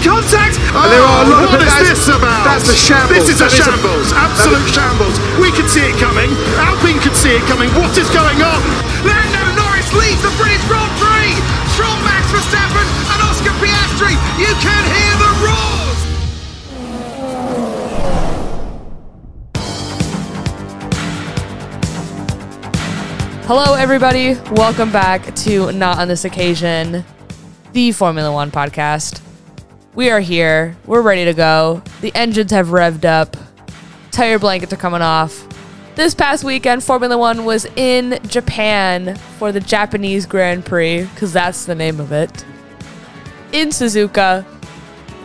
making contact. and there are a Oh, lot. What but is this about? that's a shambles. This is a That is a- shambles. Absolute shambles. We could see it coming. Alpine could see it coming. What is going on? Lando Norris leads the British Grand Prix from Max Verstappen and Oscar Piastri. You can hear the roars. Hello, everybody. Welcome back to Not on This Occasion, the Formula One podcast. We are here. We're ready to go. The engines have revved up. Tire blankets are coming off. This past weekend, Formula One was in Japan for the Japanese Grand Prix, because that's the name of it. In Suzuka,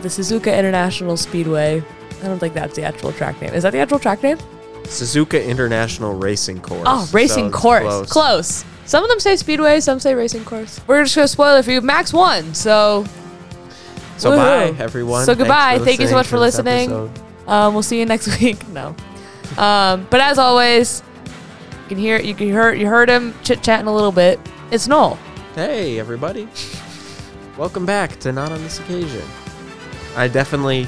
the Suzuka International Speedway. I don't think that's the actual track name. Is that the actual track name? Suzuka International Racing Course. Oh, racing So course. close. Close. Some of them say speedway, some say racing course. We're just gonna spoil it for you. Max won, so So Woohoo. bye, everyone. So Thanks goodbye. Thank you so much for listening. um, we'll see you next week. No, um, but as always, you can hear you can hear you heard him chit chatting a little bit. It's Knoll. Hey, everybody. Welcome back to Not on This Occasion. I definitely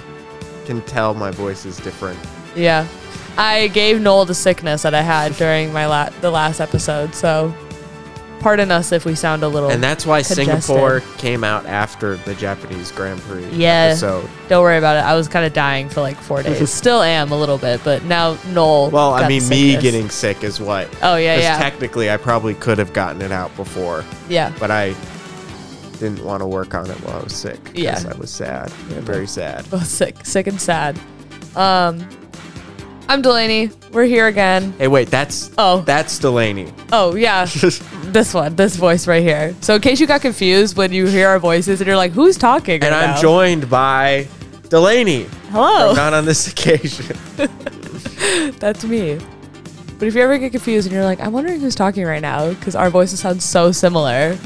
can tell my voice is different. Yeah, I gave Knoll the sickness that I had during my la- the last episode, so pardon us if we sound a little. And that's why congested. Singapore came out after the Japanese Grand Prix Yeah. episode. Don't worry about it. I was kind of dying for like four days. Still am a little bit, but now Knoll. Well, I mean, me sickness. getting sick is what. Oh yeah, yeah, technically, I probably could have gotten it out before, yeah. but I didn't want to work on it while I was sick. Yeah. I was sad. very sad. Both sick, sick and sad. Um, I'm Delaney. We're here again. Hey, wait, that's Oh. that's Delaney. Oh yeah, this one, this voice right here. So in case you got confused when you hear our voices and you're like, "Who's talking?" And right I'm now? joined by Delaney. Hello, I'm not on this occasion. that's me. But if you ever get confused and you're like, "I'm wondering who's talking right now," because our voices sound so similar.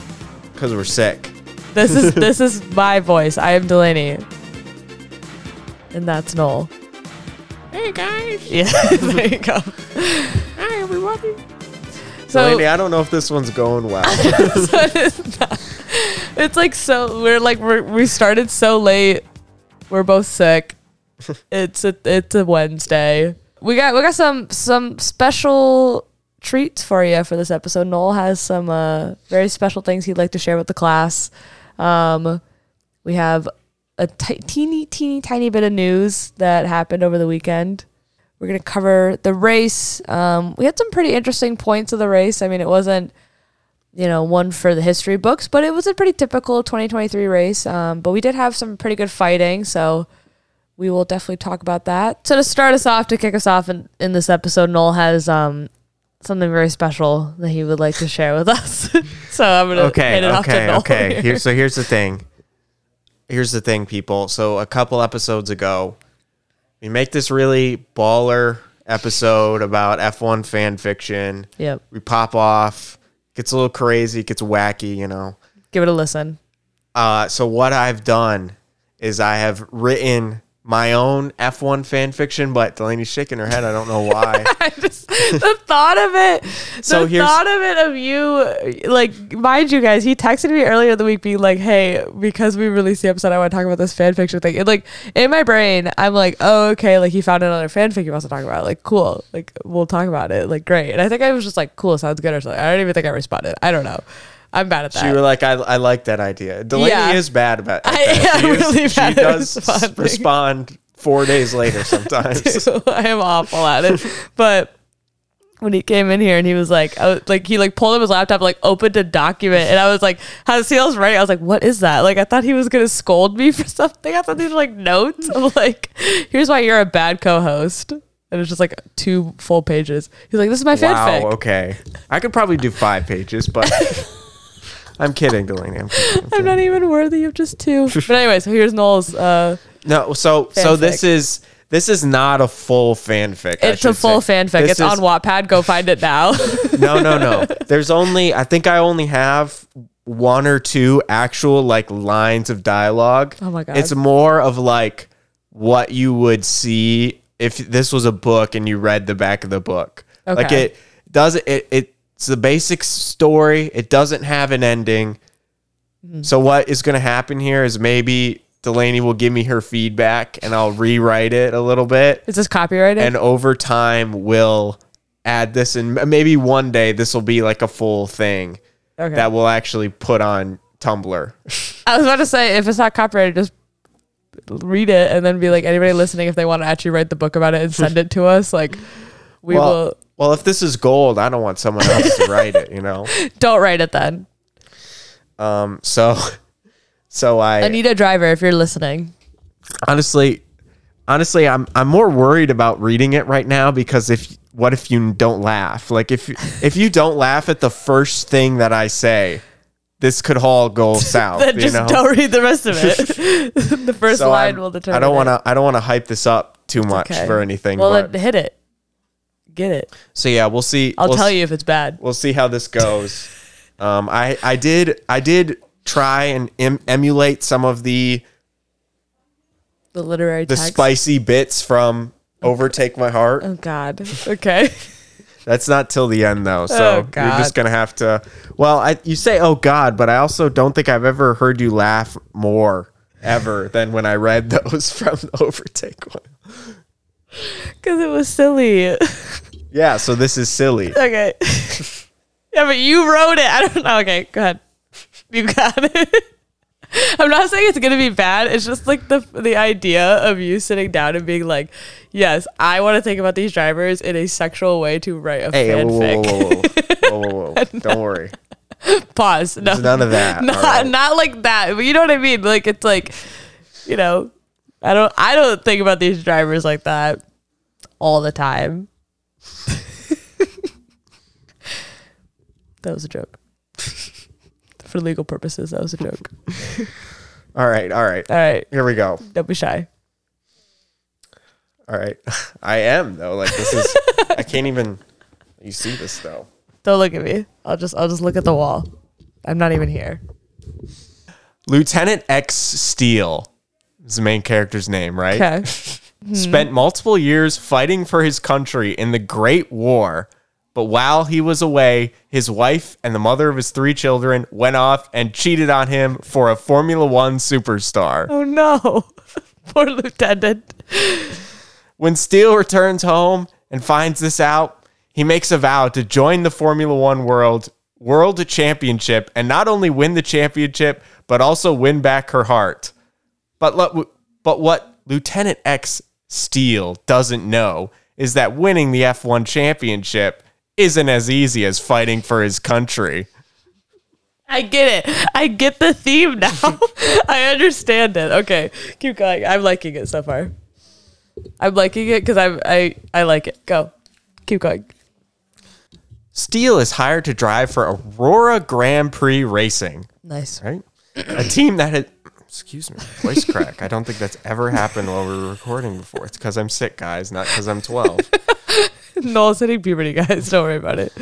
Because we're sick. This is this is my voice. I am Delaney, and that's Knoll. Hey guys. Yeah, there you go. Hi everybody. So Delaney, I don't know if this one's going well. so it's, not- it's like so we're like we're, we started so late. We're both sick. It's a it's a Wednesday. We got we got some some special treats for you for this episode. Knoll has some uh, very special things he'd like to share with the class. Um, we have a ti- teeny teeny tiny bit of news that happened over the weekend. We're gonna cover the race. Um, we had some pretty interesting points of the race. I mean, it wasn't you know, one for the history books, but it was a pretty typical 2023 race. Um, but we did have some pretty good fighting, so we will definitely talk about that. So to start us off, to kick us off in, in this episode, Knoll has um, something very special that he would like to share with us. so I'm gonna okay, hand it off to okay, Knoll okay. here. Here, so here's the thing. Here's the thing, people. So a couple episodes ago, we make this really baller episode about F1 fan fiction. Yep, We pop off, gets a little crazy, gets wacky, you know. give it a listen. Uh, so what I've done is I have written my own F1 fan fiction, but Delaney's shaking her head. I don't know why. Just the thought of it, So the here's- thought of it of you, like, mind you guys, he texted me earlier in the week being like, "Hey, because we released the episode, I want to talk about this fan fiction thing." And like in my brain, I'm like, "Oh, okay." Like he found another fanfic he wants to talk about. Like, cool. Like we'll talk about it. Like great. And I think I was just like, "Cool, sounds good" or something. I don't even think I responded. I don't know. I'm bad at that. You were like, I, I like that idea. Delaney Yeah. is bad about I that. am She is- really she bad at does responding. respond four days later sometimes. I am awful at it. But when he came in here and he was like, I was, like he like pulled up his laptop, like opened a document, and I was like, "How Seal's right?" I was like, "What is that?" Like I thought he was gonna scold me for something. I thought these were like notes. I'm like, "Here's why you're a bad co-host." And it's just like two full pages. He's like, "This is my wow, fanfic." okay. I could probably do five pages, but I'm kidding, Delaney. I'm kidding. I'm I'm not even worthy of just two. But anyway, so here's Knoll's. Uh, No, so so this is this is not a full fanfic. It's a full say. fanfic. This it's is- on Wattpad. Go find it now. No, no, no. There's only I think I only have one or two actual like lines of dialogue. Oh my God. It's more of like what you would see if this was a book and you read the back of the book. Like it does it it It's the basic story. It doesn't have an ending. Mm-hmm. So what is going to happen here is maybe Delaney will give me her feedback and I'll rewrite it a little bit. Is this copyrighted? And over time, we'll add this, and maybe one day this will be like a full thing okay. that we'll actually put on Tumblr. I was about to say if it's not copyrighted, just read it and then be like anybody listening if they want to actually write the book about it and send it to us. Like we well, will. Well, if this is gold, I don't want someone else to write it. You know. Don't write it then. Um. So, so I Anita Driver, if you're listening. honestly, honestly, I'm I'm more worried about reading it right now because if what if you don't laugh? Like if if you don't laugh at the first thing that I say, this could all go south. Then you just know? don't read the rest of it. the first So line I'm- will determine. I don't want to. I don't want to hype this up too much Okay. for anything. Well, hit it. Get it. so yeah, we'll see. I'll we'll tell s- you if it's bad. We'll see how this goes. um, I I did I did try and em- emulate some of the The literary the text. spicy bits from Overtake My Heart. Oh God. Okay. That's not till the end though, so Oh, you're just gonna have to. Well, I you say oh God, but I also don't think I've ever heard you laugh more ever than when I read those from the Overtake one. Because it was silly. Yeah, so this is silly. okay. yeah, but you wrote it. I don't know. Okay, go ahead. You got it. I'm not saying it's gonna be bad. It's just like the the idea of you sitting down and being like, "Yes, I want to think about these drivers in a sexual way to write a Hey, whoa, whoa, whoa, whoa, whoa, whoa, whoa. Don't worry. Pause. No, There's none of that. not right? not like that. But you know what I mean. Like it's like, you know, I don't I don't think about these drivers like that all the time. that was a joke. For legal purposes, that was a joke. All right, all right. All right, Here we go. don't be shy. All right. I am though. Like this is I can't even you see this though. Don't look at me. I'll just I'll just look at the wall. I'm not even here. Lieutenant X Steele is the main character's name, right? Okay. Hmm. Spent multiple years fighting for his country in the Great War. But while he was away, his wife and the mother of his three children went off and cheated on him for a Formula One superstar. Oh no. Poor lieutenant. When Steele returns home and finds this out, he makes a vow to join the Formula One World World Championship and not only win the championship, but also win back her heart. But but what Lieutenant X Steele doesn't know is that winning the F1 championship isn't as easy as fighting for his country. I get it. I get the theme now. I understand it. Okay, keep going. I'm liking it so far. I'm liking it because I I I like it. Go, keep going. Steele is hired to drive for Aurora Grand Prix Racing. Nice. right? A team that had, excuse me, voice crack. I don't think that's ever happened while we were recording before. It's because I'm sick, guys, not because I'm 12. Knoll's hitting puberty, guys. Don't worry about it.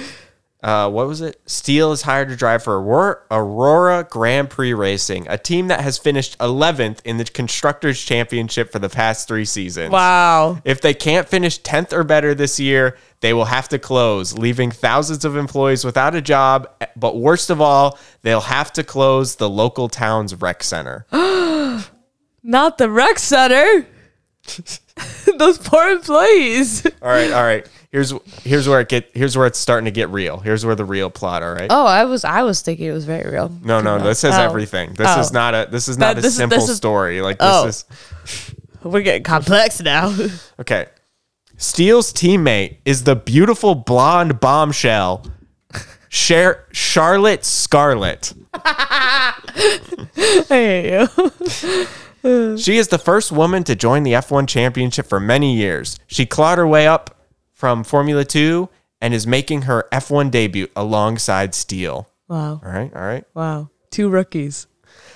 Uh, what was it? Steele is hired to drive for Aurora, Aurora Grand Prix Racing, a team that has finished 11th in the Constructors' Championship for the past three seasons. Wow. If they can't finish 10th or better this year, they will have to close, leaving thousands of employees without a job. But worst of all, they'll have to close the local town's rec center. Not the rec center. Those poor employees. All right, all right. Here's here's where it get here's where it's starting to get real. Here's where the real plot. All right. Oh, I was I was thinking it was very real. No, no, oh. this is Oh. everything. This Oh. is not a this is not That- a this is- simple this is- story. Like this Oh. is We're getting complex now. okay. Steele's teammate is the beautiful blonde bombshell, Char- Charlotte Scarlet. I hate you. She is the first woman to join the F1 championship for many years. She clawed her way up from Formula 2 and is making her F1 debut alongside Steele. Wow. All right, all right. Wow. Two rookies.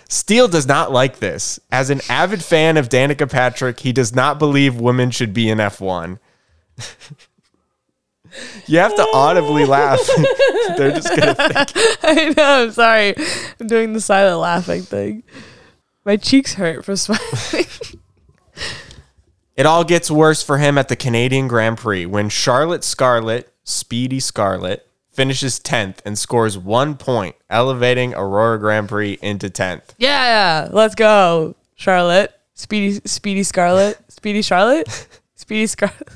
Steele does not like this. As an avid fan of Danica Patrick, he does not believe women should be in F1. you have to audibly laugh. They're just going to think. I know. I'm sorry. I'm doing the silent laughing thing. My cheeks hurt from smiling. It all gets worse for him at the Canadian Grand Prix when Charlotte Scarlett, Speedy Scarlett, finishes 10th and scores one point, elevating Aurora Grand Prix into 10th. Yeah, let's go, Charlotte. Speedy, Speedy Scarlet, Speedy Charlotte, Speedy Scarlet,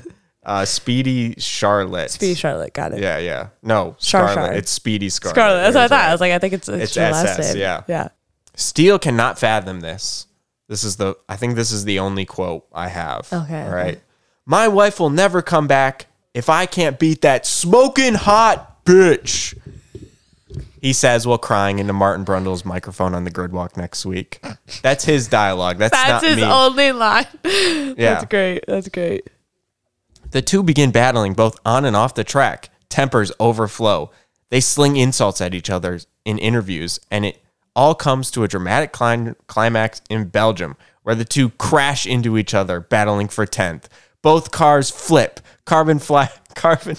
Uh, Speedy Charlotte. Speedy Charlotte. Got it. Yeah, yeah. No, Char- Scarlet. Char. It's Speedy Scarlet. Scarlet. That's what I thought. I was like, I think it's, It's her last SS, name. yeah. Yeah. Steele cannot fathom this. This is the I think this is the only quote I have. Okay, All okay. right. My wife will never come back if I can't beat that smoking hot bitch. He says while crying into Martin Brundle's microphone on the gridwalk next week. That's his dialogue. That's, That's not his me. only line. yeah. That's great. That's great. The two begin battling both on and off the track. Tempers overflow. They sling insults at each other in interviews, and it all comes to a dramatic clim- climax in Belgium, where the two crash into each other, battling for 10th. Both cars flip. Carbon fly. Carbon.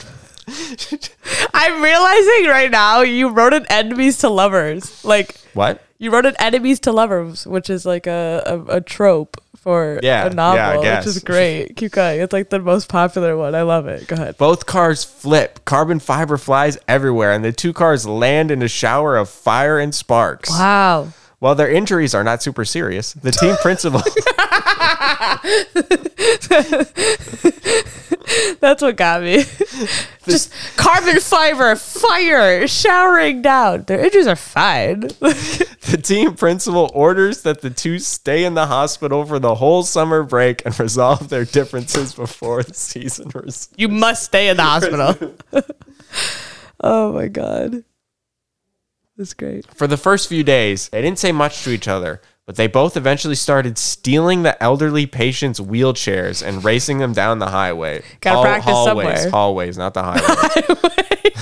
I'm realizing right now you wrote an enemies to lovers. Like What? You wrote an enemies to lovers, which is like a, a, a trope for Yeah, a novel, yeah, which is great. Keep going. It's like the most popular one. I love it. Go ahead. Both cars flip. Carbon fiber flies everywhere, and the two cars land in a shower of fire and sparks. Wow. While their injuries are not super serious, the team principal. That's what got me. Just carbon fiber, fire, showering down. Their injuries are fine. The team principal orders that the two stay in the hospital for the whole summer break and resolve their differences before the season resumes. you must stay in the hospital. oh my god. That's great. For the first few days, they didn't say much to each other, but they both eventually started stealing the elderly patients' wheelchairs and racing them down the highway. Gotta practice hallways, somewhere. hallways, not the highway.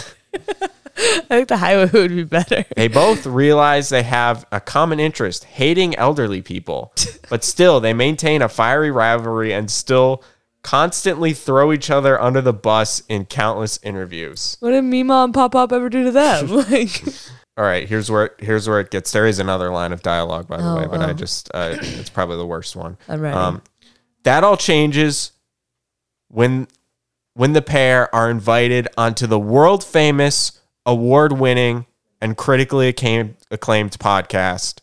I think the highway would be better. they both realize they have a common interest, hating elderly people, but still they maintain a fiery rivalry and still constantly throw each other under the bus in countless interviews. What did Mima and Pop Pop ever do to them? Like All right, here's where here's where it gets. There is another line of dialogue, by the Oh, way, but I oh. just uh, it's probably the worst one. I'm. Um, that all changes when when the pair are invited onto the world famous, award winning, and critically acclaimed, acclaimed podcast.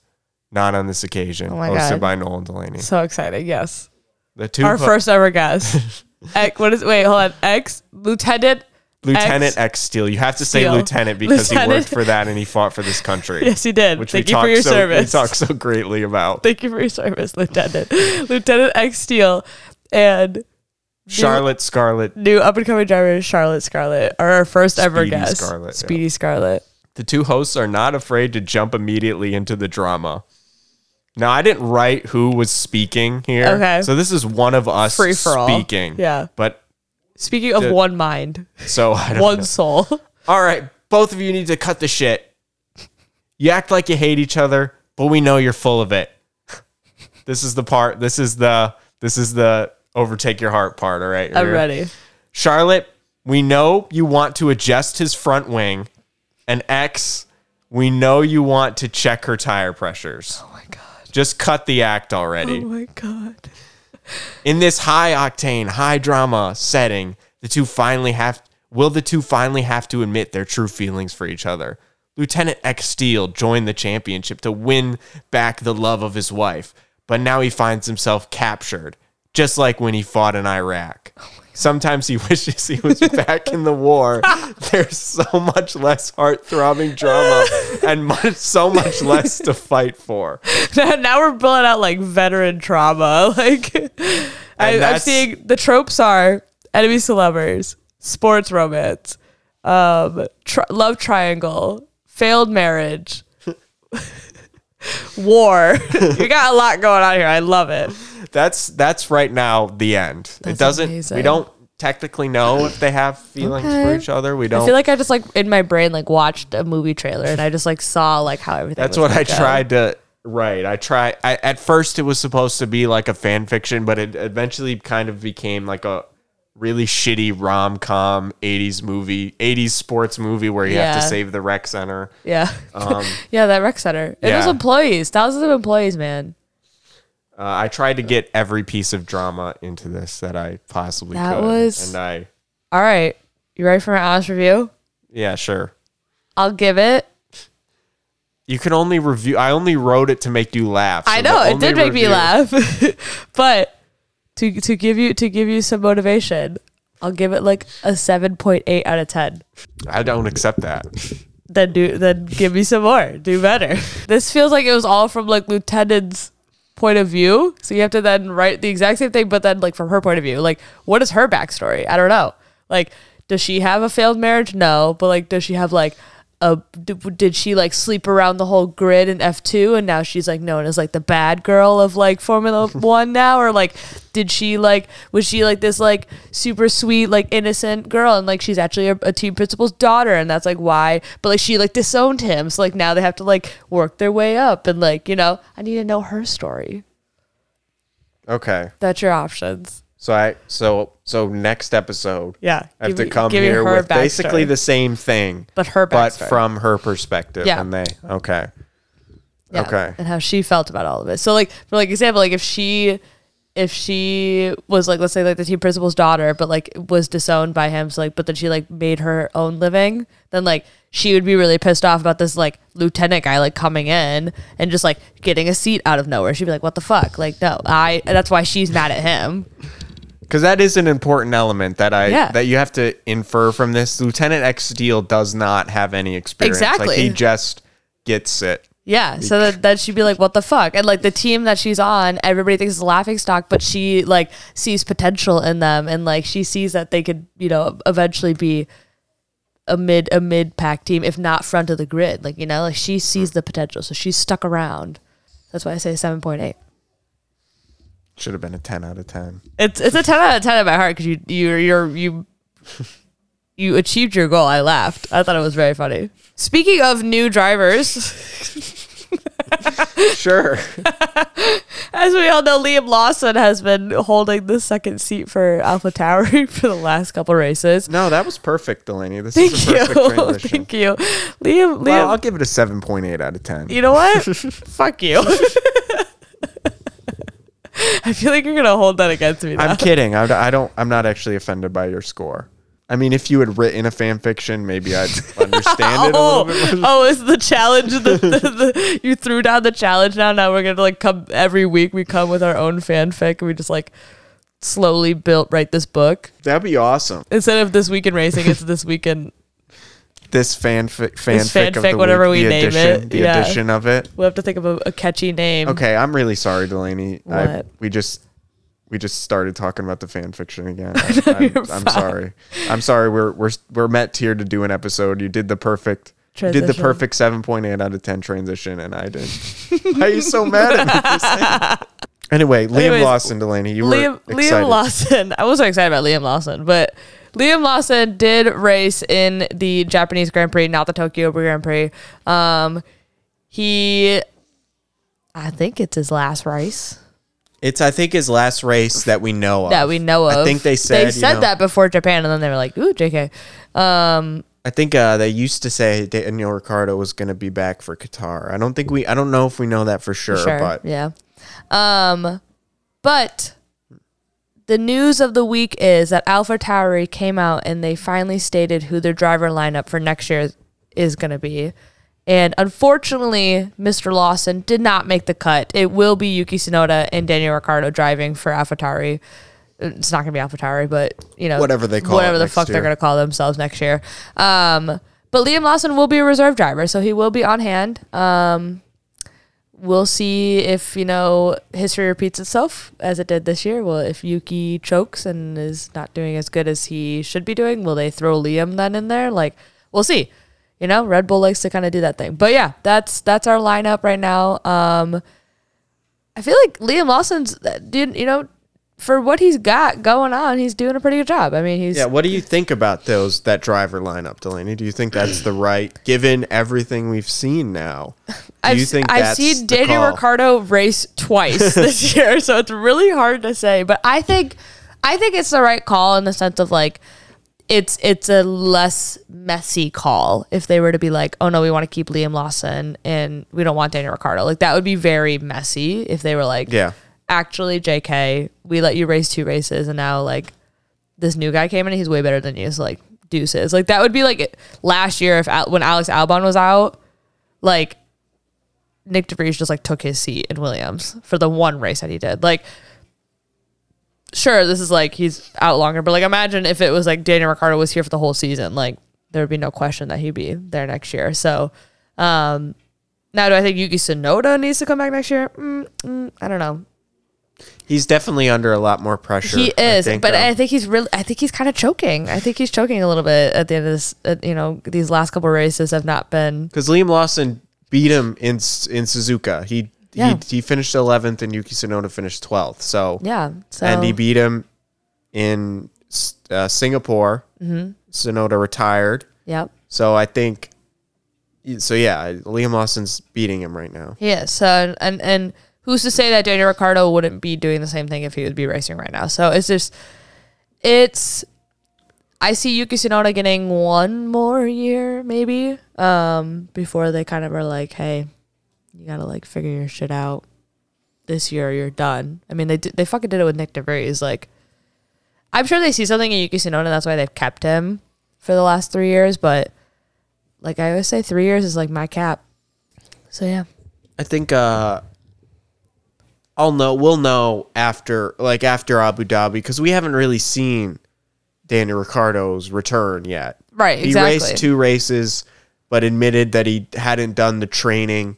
Not on this occasion, Oh hosted God. by Nolan Delaney. so exciting. Yes. The two Our ho- first ever guest. Ex, what is wait, hold on. Ex Lieutenant Lieutenant X X Steele. You have to say lieutenant because he worked for that and he fought for this country. Yes, he did. Which Thank we you for your so, service. We talk so greatly about. Thank you for your service, Lieutenant. Lieutenant X Steele and Charlotte Scarlett new up and coming driver Charlotte Scarlett are our first ever Speedy guest. Scarlett, yeah. Speedy Scarlett. The two hosts are not afraid to jump immediately into the drama. Now, I didn't write who was speaking here. Okay. So this is one of us Free for all. speaking. Yeah. But Speaking of The- one mind, so I don't one know. soul. All right, both of you need to cut the shit. You act like you hate each other, but we know you're full of it. This is the part. This is the this is the overtake your heart part, all right? I'm ready. Charlotte, we know you want to adjust his front wing. And X, we know you want to check her tire pressures. Oh my god. Just cut the act already. Oh my god. In this high octane, high drama setting, the two finally have will the two finally have to admit their true feelings for each other. Lieutenant X Steele joined the championship to win back the love of his wife, but now he finds himself captured, just like when he fought in Iraq. Oh Sometimes he wishes he was back in the war. There's so much less heart-throbbing drama and much, so much less to fight for. now, now we're pulling out like veteran trauma. Like I, I'm seeing the tropes are enemies to lovers, sports romance, um, tr- love triangle, failed marriage, war. you got a lot going on here. I love it. That's that's right now the end. it doesn't. amazing. We don't technically know if they have feelings for Okay. each other. We I don't. I feel like I just like in my brain like watched a movie trailer and I just like saw like how everything. that's was what I gonna go. tried to write. I try. I, at first, it was supposed to be like a fan fiction, but it eventually kind of became like a really shitty rom com '80s movie, '80s sports movie where you have to Yeah. save the rec center. Yeah, Um, yeah, that rec center. It was Yeah. employees, thousands of employees, man. Uh, I tried to get every piece of drama into this that I possibly That could, was- and I All right, you ready for my honest review? Yeah, sure. I'll give it. You can only review. I only wrote it to make you laugh. I so the know it only did make me review- laugh, but to to give you to give you some motivation, I'll give it like a seven point eight out of ten. I don't accept that. Then do then give me some more. Do better. This feels like it was all from like Lieutenant's point of view. So you have to then write the exact same thing, but then like from her point of view. Like, what is her backstory? I don't know. Like, does she have a failed marriage? No, but like, does she have like a did she like sleep around the whole grid in F2 and now she's like known as like the bad girl of like Formula 1 now? Or like did she like was she like this like super sweet like innocent girl? And like she's actually a, a team principal's daughter. And that's like why but like she like disowned him. So like now they have to like work their way up. And like you know I need to know her story. Okay. that's your options. So I so so next episode yeah I have Give to come here her with basically the same thing, but her but from her perspective. Yeah. And they okay. Yeah, Okay. And how she felt about all of it. So like for like example, like if she if she was like let's say like the team principal's daughter, but like was disowned by him, so like but then she like made her own living, then like she would be really pissed off about this like lieutenant guy like coming in and just like getting a seat out of nowhere. She'd be like, What the fuck? Like, no, I that's why she's mad at him. Because that is an important element that I Yeah. that you have to infer from this. Lieutenant X Steele does not have any experience. Like Exactly. he just gets it. Yeah, so that, that she'd be like, "What the fuck?" And like the team that she's on, everybody thinks is a laughing stock, but she like sees potential in them, and like she sees that they could, you know, eventually be a mid a mid pack team, if not front of the grid. Like you know, like she sees the potential, so she's stuck around. That's why I say seven point eight. Should have been a ten out of ten. It's it's a ten out of ten in my heart because you you you're you you achieved your goal. I laughed. I thought it was very funny. Speaking of new drivers. Sure. As we all know, Liam Lawson has been holding the second seat for Alpha Tauri for the last couple races. no, that was perfect, Delaney. This Thank is a perfect you. transition. Thank you. Liam, Liam, Well, I'll give it a seven point eight out of ten. you know what? Fuck you. I feel like you're going to hold that against me now. I'm kidding. I, I don't. I'm not actually offended by your score. I mean, if you had written a fan fiction, maybe I'd understand it a Oh, little bit more. oh, is the challenge the, the, the you threw down the challenge now? Now we're gonna like come every week. We come with our own fanfic and we just like slowly built write this book That'd be awesome. instead of this week in racing. It's this weekend in This fanfic, fanfic, fanfic, of the whatever week, we name edition, it, the yeah. edition of it. We'll have to think of a, a catchy name. Okay, I'm really sorry, Delaney. I, What? we just we just started talking about the fan fiction again. I, am I'm sorry. I'm sorry. We're we're we're met here to do an episode. You did the perfect. Did the perfect 7.8 out of 10 transition, and I did. Why are you so mad at me for saying that? Anyway, Liam Anyways, Lawson, Delaney, you Liam were Liam. Lawson. I wasn't excited about Liam Lawson, but Liam Lawson did race in the Japanese Grand Prix, not the Tokyo Grand Prix. Um, he, I think it's his last race It's I think his last race that we know of. that we know of. I think they said they you said know- that before Japan, and then they were like, "Ooh, Jk." Um, I think uh, they used to say Daniel Ricciardo was going to be back for Qatar. I don't think we. I don't know if we know that for sure, sure, but yeah. Um, but the news of the week is that Alpha Tauri came out and they finally stated who their driver lineup for next year is going to be. And unfortunately, Mr. Lawson did not make the cut. It will be Yuki Tsunoda and Daniel Ricciardo driving for AlphaTauri. It's not going to be AlphaTauri, but you know Whatever they call whatever the fuck they're going to call themselves next year. Um, but Liam Lawson will be a reserve driver, so he will be on hand. Um, we'll see if you know history repeats itself as it did this year. Well, if Yuki chokes and is not doing as good as he should be doing, will they throw Liam then in there? Like, we'll see. You know, Red Bull likes to kind of do that thing. But yeah, that's that's our lineup right now. Um, I feel like Liam Lawson's, dude. You know, for what he's got going on, he's doing a pretty good job. I mean, he's yeah. What do you think about those that driver lineup, Delaney? Do you think that's the right, given everything we've seen now? Do I've, you think I've seen Daniel call? Ricciardo race twice this year, so it's really hard to say. But I think I think it's the right call in the sense of like it's it's a less messy call if they were to be like, oh no, we want to keep Liam Lawson and we don't want Daniel Ricciardo. Like that would be very messy if they were like, Yeah. Actually, J.K., we let you race two races and now like this new guy came in and he's way better than you. So like deuces. Like that would be like last year if when Alex Albon was out, like Nyck de Vries just like took his seat in Williams for the one race that he did. Like, sure, this is like he's out longer, but like imagine if it was like Daniel Ricciardo was here for the whole season, like there would be no question that he'd be there next year. So, um, now do I think Yuki Tsunoda needs to come back next year? Mm, mm, I don't know. He's definitely under a lot more pressure. He I is, think, but um, I think he's really. I think he's kind of choking. I think he's choking a little bit at the end of this. Uh, you know, these last couple races have not been. because Liam Lawson beat him in in Suzuka. He Yeah. he he finished 11th and Yuki Tsunoda finished 12th. So Yeah. So and he beat him in uh, Singapore. Mm-hmm. Tsunoda retired. Yep. So I think. So yeah, Liam Lawson's beating him right now. Yeah. So and and who's to say that Daniel Ricciardo wouldn't be doing the same thing if he would be racing right now? So it's just it's I see Yuki Tsunoda getting one more year maybe um before they kind of are like, "Hey, you got to like figure your shit out. This year you're done." I mean, they they fucking did it with Nyck de Vries like I'm sure they see something in Yuki Tsunoda that's why they've kept him for the last 3 years, but like I always say 3 years is like my cap. So yeah. I think uh I'll know we'll know after like after Abu Dhabi because we haven't really seen Daniel Ricciardo's return yet. Right, He exactly. raced two races, but admitted that he hadn't done the training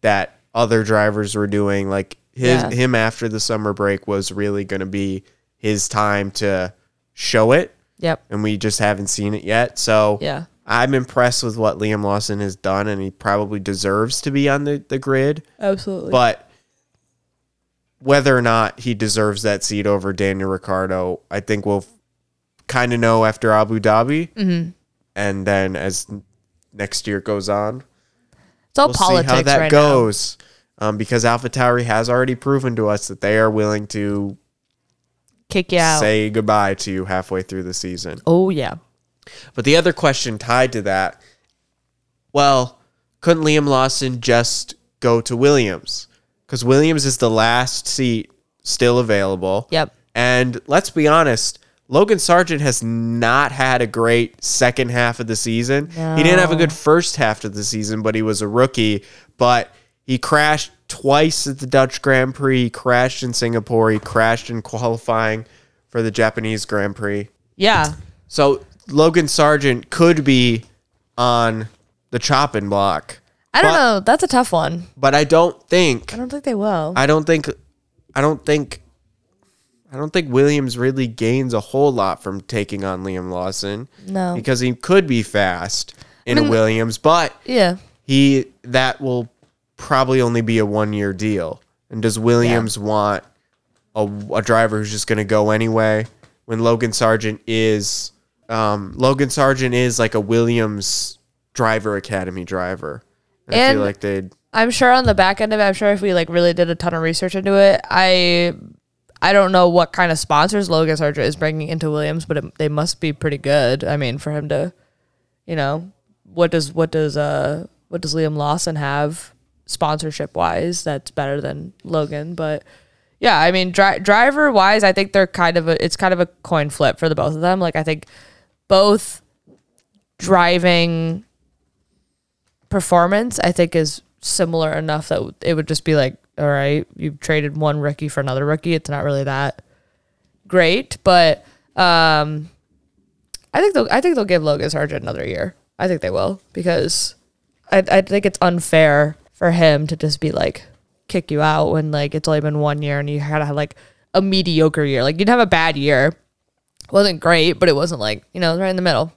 that other drivers were doing. Like his Yeah. him after the summer break was really going to be his time to show it, Yep. and we just haven't seen it yet. So Yeah. I'm impressed with what Liam Lawson has done, and he probably deserves to be on the, the grid. Absolutely. But whether or not he deserves that seat over Daniel Ricciardo, I think we'll kind of know after Abu Dhabi. Mm-hmm. And then as next year goes on, it's all we'll politics see how that right goes. Um, because AlphaTauri has already proven to us that they are willing to. Kick you out. say goodbye to you halfway through the season. oh yeah. But the other question tied to that, well, couldn't Liam Lawson just go to Williams? Because Williams is the last seat still available. Yep. And let's be honest, Logan Sargent has not had a great second half of the season. He didn't have a good first half of the season, but he was a rookie. But he crashed twice at the Dutch Grand Prix. He crashed in Singapore. He crashed in qualifying for the Japanese Grand Prix. Yeah. So Logan Sargent could be on the chopping block. I don't But- know. That's a tough one. But I don't think I don't think they will. I don't think I don't think I don't think Williams really gains a whole lot from taking on Liam Lawson. No. Because he could be fast in a Williams, but yeah. he that will probably only be a one year deal. And does Williams want a, a driver who's just going to go anyway? When Logan Sargent is um, Logan Sargent is like a Williams driver academy driver. I And- feel like they'd I'm sure on the back end of it, I'm sure if we like really did a ton of research into it, I I don't know what kind of sponsors Logan Sargent is bringing into Williams, but it, they must be pretty good. I mean, for him to, you know, what does what does uh what does Liam Lawson have sponsorship wise that's better than Logan? But yeah, I mean, dri- driver wise, I think they're kind of a it's kind of a coin flip for the both of them. Like I think both driving performance, I think, is similar enough that it would just be like, all right, you've traded one rookie for another rookie. It's not really that great, but um, I think they'll I think they'll give Logan Sargent another year. I think they will because I I think it's unfair for him to just be like kick you out when like it's only been one year and you had to have like a mediocre year. Like you'd have a bad year. It wasn't great, but it wasn't like you know right in the middle.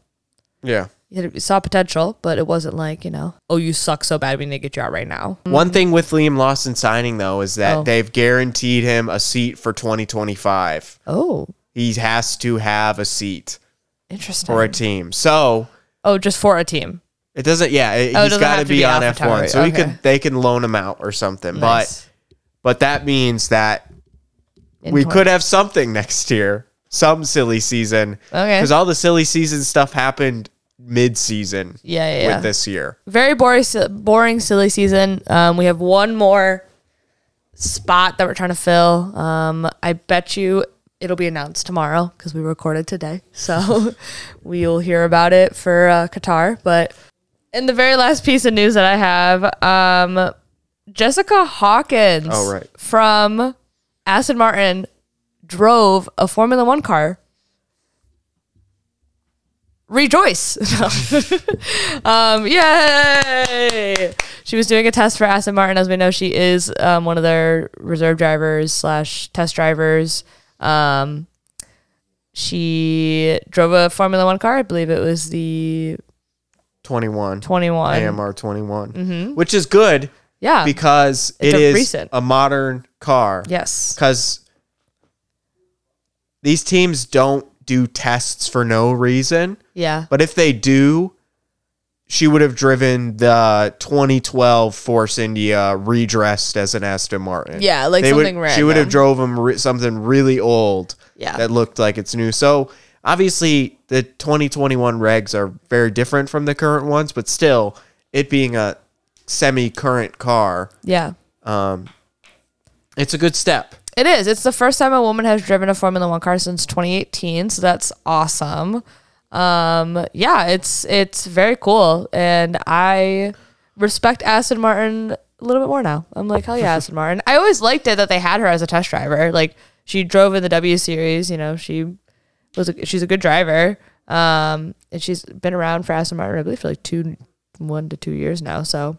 yeah. You saw potential, but it wasn't like you know, oh, you suck so bad we need to get you out right now. One mm-hmm. thing with Liam Lawson signing though is that Oh. they've guaranteed him a seat for 2025. Oh, He has to have a seat interesting. for a team. So Oh, just for a team. it doesn't. Yeah, it- Oh, it he's doesn't got to have to be be on F1. So he Okay. could they can loan him out or something. Nice. But but that means that In we 20 could have something next year. Some silly season. Okay. Because all the silly season stuff happened mid-season. Yeah, yeah, yeah. With this year. very boring, boring, silly season. Um, we have one more spot that we're trying to fill. Um, I bet you it'll be announced tomorrow because we recorded today. So we'll hear about it for uh, Qatar. But in the very last piece of news that I have, um, Jessica Hawkins Oh, right. from Aston Martin drove a Formula One car. Rejoice! um, yay! She was doing a test for Aston Martin. As we know, she is um, one of their reserve drivers slash test drivers. Um, she drove a Formula One car. I believe it was the 21. 21. AMR 21, which is good Yeah. because It's it a is recent. a modern car. yes. Because these teams don't do tests for no reason. Yeah. But if they do, she would have driven the 2012 Force India redressed as an Aston Martin. Yeah, like They would- something She would have random. drove them re- something really old. Yeah. That looked like it's new. So obviously the 2021 regs are very different from the current ones, but still, it being a semi-current car, Yeah. Um, it's a good step. It is. It's the first time a woman has driven a Formula One car since 2018, so that's awesome. Um, yeah, it's it's very cool, and I respect Aston Martin a little bit more now. I'm like, hell yeah, Aston Martin. I always liked it that they had her as a test driver. Like she drove in the W Series. You know, she was a, she's a good driver. Um, and she's been around for Aston Martin, I believe, for like two, one to two years now. So,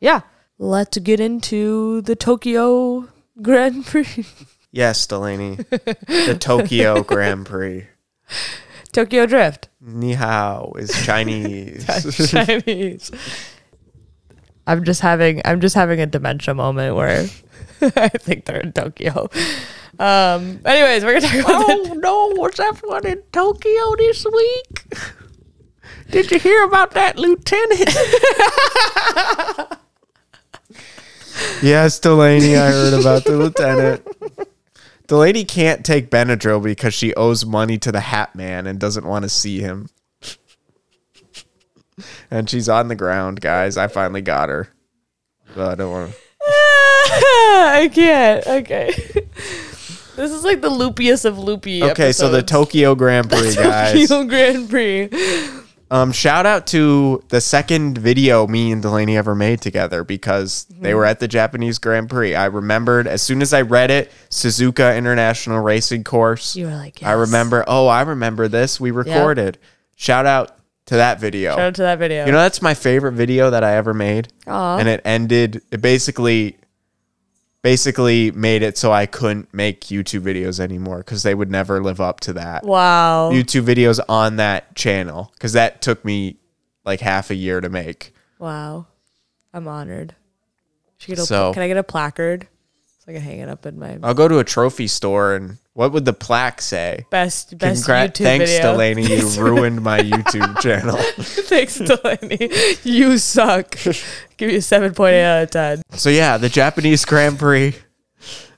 yeah, let's get into the Tokyo Grand Prix. Yes, Delaney. the Tokyo Grand Prix. Tokyo Drift. Ni hao is Chinese. Chinese. I'm just having I'm just having a dementia moment where I think they're in Tokyo. Um anyways, we're gonna talk about oh no, what's happening in Tokyo this week? Did you hear about that lieutenant? yes, Delaney, I heard about the lieutenant. Delaney can't take Benadryl because she owes money to the Hat Man and doesn't want to see him. and she's on the ground, guys. I finally got her. But I don't want to. I can't. Okay. this is like the loopiest of loopy. Okay, so the. Tokyo Grand Prix, guys. Tokyo Grand Prix. Um, shout out to the second video me and Delaney ever made together because they were at the Japanese Grand Prix. I remembered as soon as I read it, Suzuka International Racing Course. You were like, I remember. Oh, I remember this. We recorded. Shout out to that video. Shout out to that video. You know, that's my favorite video that I ever made. Aw. And it ended. It basically, basically made it so I couldn't make YouTube videos anymore because they would never live up to that. wow. YouTube videos on that channel because that took me like half a year to make. Wow. I'm honored. Should get a, So- can I get a placard so I can hang it up in my I'll go to a trophy store and what would the plaque say? best best Congrat- YouTube thanks, video? Delaney. You ruined my YouTube channel. Thanks, Delaney. You suck. Give you a seven point eight out of ten. So yeah, the Japanese Grand Prix.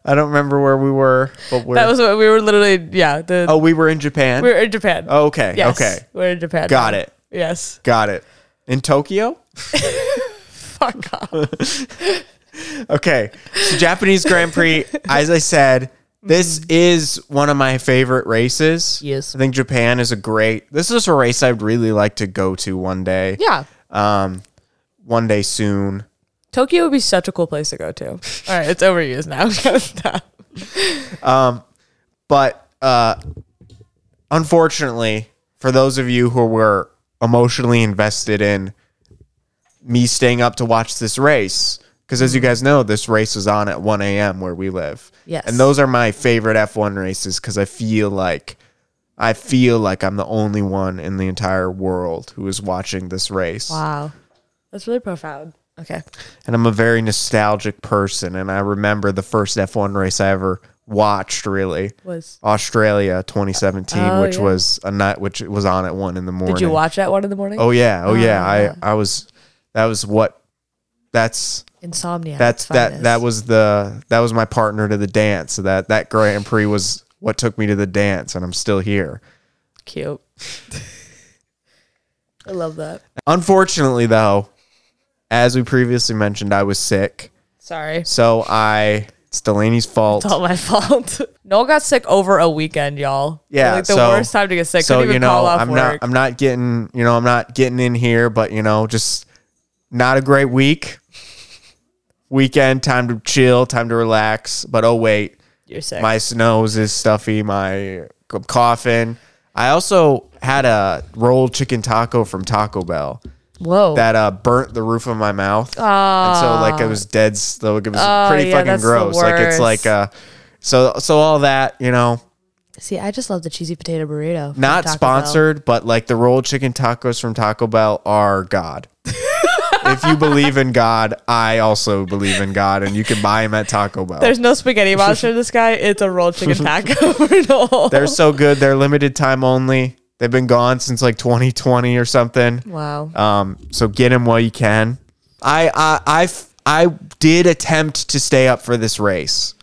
I don't remember where we were, but we're. That was what we were literally. Yeah. The oh, we were in Japan. we were in Japan. Oh, okay. Yes, Okay. We're in Japan. Got it. Yes. Got it. In Tokyo. Fuck off. Okay. So Japanese Grand Prix, as I said, this is one of my favorite races. Yes. I think Japan is a great this is a race I'd really like to go to one day. Yeah. Um one day soon. Tokyo would be such a cool place to go to. All right, it's overused now. Stop. But uh unfortunately, for those of you who were emotionally invested in me staying up to watch this race, because as you guys know, this race is on at 1 a.m. where we live. Yes. And those are my favorite F1 races because I feel like I feel like I'm the only one in the entire world who is watching this race. Wow. That's really profound. Okay. And I'm a very nostalgic person and I remember the first F1 race I ever watched really. Was Australia 2017, Oh, which yeah. was a night which was on at 1 in the morning. did you watch at one in the morning? Oh yeah. Oh yeah. Ah. I I was that was what that's Insomnia. that's that finest. that was the that was my partner to the dance. So that that Grand Prix was what took me to the dance, and I'm still here. cute. I love that. Unfortunately, though, as we previously mentioned, I was sick, Sorry. so I It's Delaney's fault. It's all my fault. Knoll got sick over a weekend, y'all. Yeah, like the so- worst time to get sick. so you know, I'm work. not I'm not getting you know I'm not getting in here, but you know, just not a great week. Weekend, time to chill, time to relax. But oh wait, You're sick. my nose is stuffy. My I'm coughing. I also had a rolled chicken taco from Taco Bell Whoa. that uh, burnt the roof of my mouth, and so like it was dead. So it was Oh, pretty yeah, fucking gross. Like it's like uh, so so all that you know, See, I just love the cheesy potato burrito. not Taco Bell. sponsored, but like the rolled chicken tacos from Taco Bell are God. if you believe in God, I also believe in God, and you can buy them at Taco Bell. There's no spaghetti monster in this guy. It's a rolled chicken taco They're so good. They're limited time only. They've been gone since like 2020 or something. wow. Um, so get them while you can. I I I I did attempt to stay up for this race,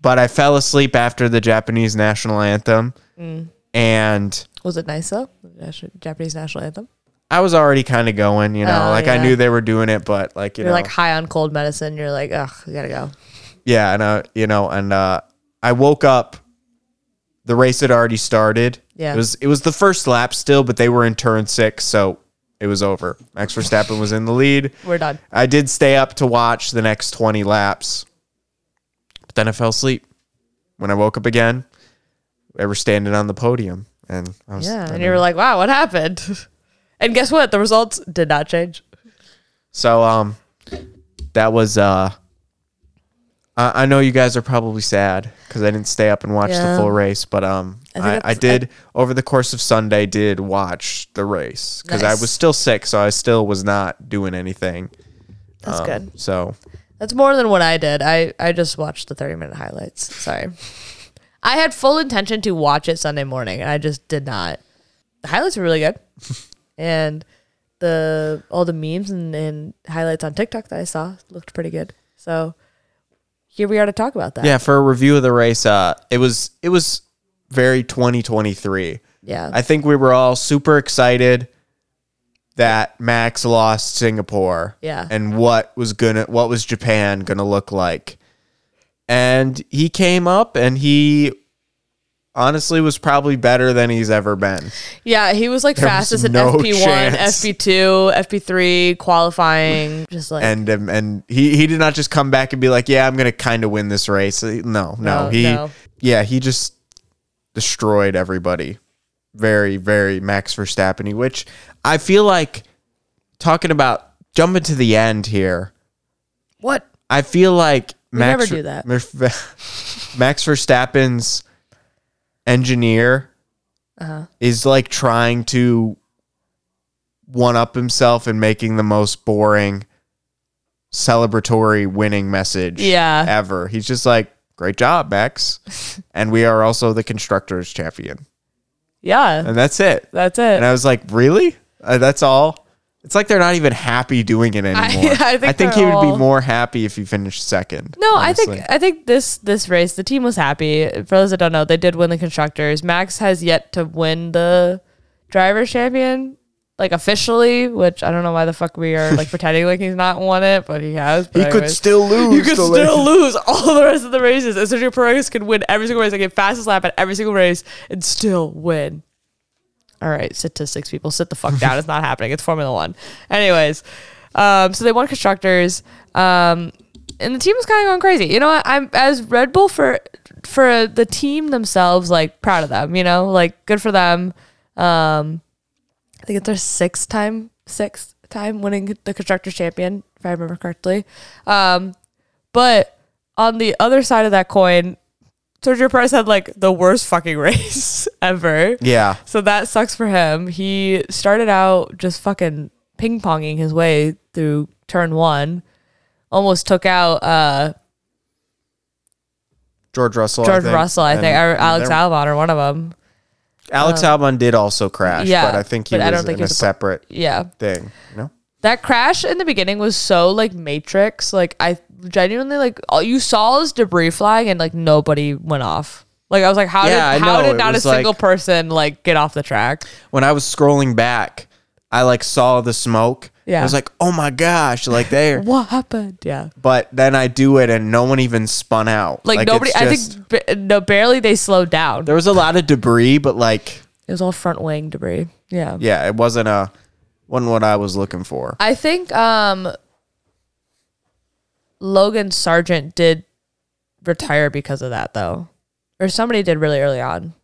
but I fell asleep after the Japanese national anthem, and Was it nice though? Japanese national anthem. I was already kind of going. You know, Oh, like I knew they were doing it, but like you You're know, like high on cold medicine. You're like, ugh, we gotta go. yeah, and uh, you know, and uh, I woke up. The race had already started. Yeah. it was it was the first lap still, but they were in turn six, so it was over. Max Verstappen was in the lead. We're done. I did stay up to watch the next 20 laps, but then I fell asleep. When I woke up again, we were standing on the podium, and I was Yeah, I and you were like, wow, what happened? And guess what? The results did not change. so um, that was uh. I I know you guys are probably sad because I didn't stay up and watch Yeah. the full race, but um, I think I, I, that's- did over the course of Sunday did watch the race because I Nice. was still sick, so I still was not doing anything. That's Um, good. So That's more than what I did. I, I just watched the 30 minute highlights. Sorry. I had full intention to watch it Sunday morning, and I just did not. The highlights were really good. and the all the memes and, and highlights on TikTok that I saw looked pretty good. So here we are to talk about that. yeah, for a review of the race, uh, it was it was very 2023. Yeah. I think we were all super excited that Max lost Singapore. Yeah. And what was gonna what was Japan gonna look like. And he came up and he honestly was probably better than he's ever been. yeah, he was like There was fastest at FP1, chance. FP2, FP3, qualifying. Just like, And um, and he he did not just come back and be like, "Yeah, I'm going to kind of win this race." No, no. No, he no. yeah, he just destroyed everybody. Very very Max Verstappen, which I feel like talking about jumping to the end here. what? I feel like Max never do that. Max Verstappen's engineer Uh-huh. is like trying to one up himself and making the most boring celebratory winning message Yeah. ever. He's just like, "Great job, Max." and we are also the constructors champion. Yeah, And that's it. that's it. And I was like, "Really? Uh, that's all?" It's like they're not even happy doing it anymore. I think he they're would be more happy if he finished second. No, I think I think this this race the team was happy. For those that don't know, they did win the constructors. Max has yet to win the drivers champion like officially, which I don't know why the fuck we are like pretending like he's not won it, but he has. But he could still lose. You could still lose all the rest of the races. And Sergio Perez could win every single race, like get fastest lap at every single race, and still win. All right, statistics, people, sit the fuck down. it's not happening. It's Formula One. Anyways, um, so they won constructors, um, and the team was kind of going crazy. You know? I'm as Red Bull for for the team themselves, like proud of them. You know, like good for them. Um, I think it's their sixth time, sixth time winning the constructors champion, if I remember correctly. Um, but on the other side of that coin, Sergio Perez had like the worst fucking race ever. Yeah. So that sucks for him. He started out just fucking ping ponging his way through turn one. Almost took out uh, George Russell. George I think. Russell, I think, or Alex Albon, or one of them. Alex Albon did also crash, Yeah, but I think he but I was don't think in a a- separate Yeah. thing. You know? That crash in the beginning was so like Matrix. Like I genuinely like all you saw is debris flying and like nobody went off. Like I was like, how Yeah, I did how know. did It not a was single like- person like get off the track? When I was scrolling back, I like saw the smoke Yeah. I was like, oh my gosh, like there. What happened? Yeah. but then I do it and no one even spun out. Like, nobody. it's I think ba- no, barely they slowed down. there was a lot of debris, but like, It was all front wing debris. Yeah. yeah, it wasn't a wasn't what I was looking for. I think um Logan Sargeant did retire because of that though. Or somebody did really early on.